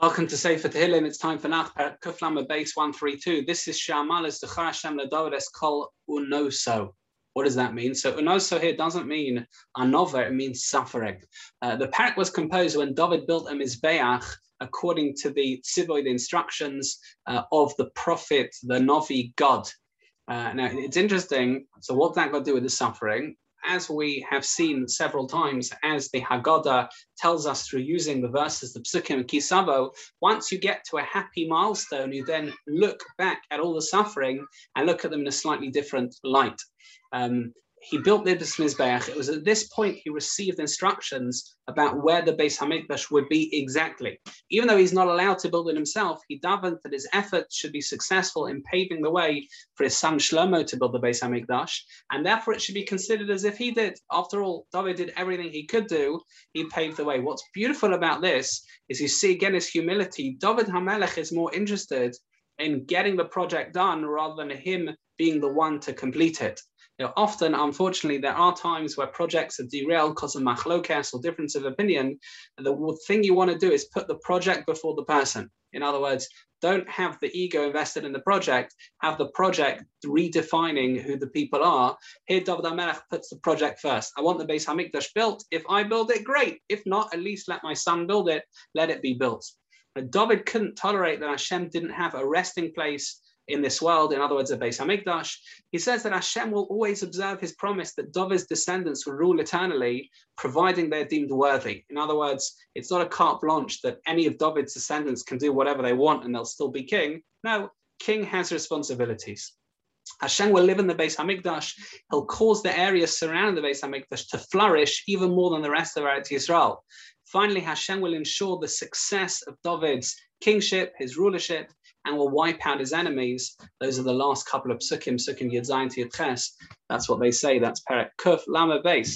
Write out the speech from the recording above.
Welcome to Sefer Tehillim. It's time for Nach Kuflama base 132. This is Shamalas Zechor Hashem Ledovedes Kol Unoso. What does that mean? So Unoso here doesn't mean anavah, it means suffering. Uh, the parak was composed when David built a Mizbeach according to the Tzivoid instructions uh, of the prophet, the Novi Gad. Uh, now, it's interesting. So, what that got to do with the suffering? As we have seen several times, as the Haggadah tells us through using the verses, the Psukim Kisavo, once you get to a happy milestone, you then look back at all the suffering and look at them in a slightly different light. Um, he built the Mizbeach. It was at this point he received instructions about where the Beis Hamikdash would be exactly. Even though he's not allowed to build it himself, he davened that his efforts should be successful in paving the way for his son Shlomo to build the Beis Hamikdash, and therefore it should be considered as if he did. After all, David did everything he could do. He paved the way. What's beautiful about this is you see again his humility. David Hamelech is more interested in getting the project done rather than him being the one to complete it. You know, often, unfortunately, there are times where projects are derailed because of machlokes or difference of opinion. The thing you want to do is put the project before the person. In other words, don't have the ego invested in the project, have the project redefining who the people are. Here, David HaMelech puts the project first. I want the Beis Hamikdash built. If I build it, great. If not, at least let my son build it. Let it be built. But David couldn't tolerate that Hashem didn't have a resting place in this world, in other words, a Beis Hamikdash, he says that Hashem will always observe his promise that David's descendants will rule eternally, providing they're deemed worthy. In other words, it's not a carte blanche that any of David's descendants can do whatever they want and they'll still be king. No, king has responsibilities. Hashem will live in the Beis Hamikdash. He'll cause the areas surrounding the Beis Hamikdash to flourish even more than the rest of Eretz Yisrael. Finally, Hashem will ensure the success of David's kingship, his rulership, and will wipe out his enemies. Those are the last couple of psukim, psukim Yud Zayin to That's what they say. That's Perek Kuf Lamed Beis.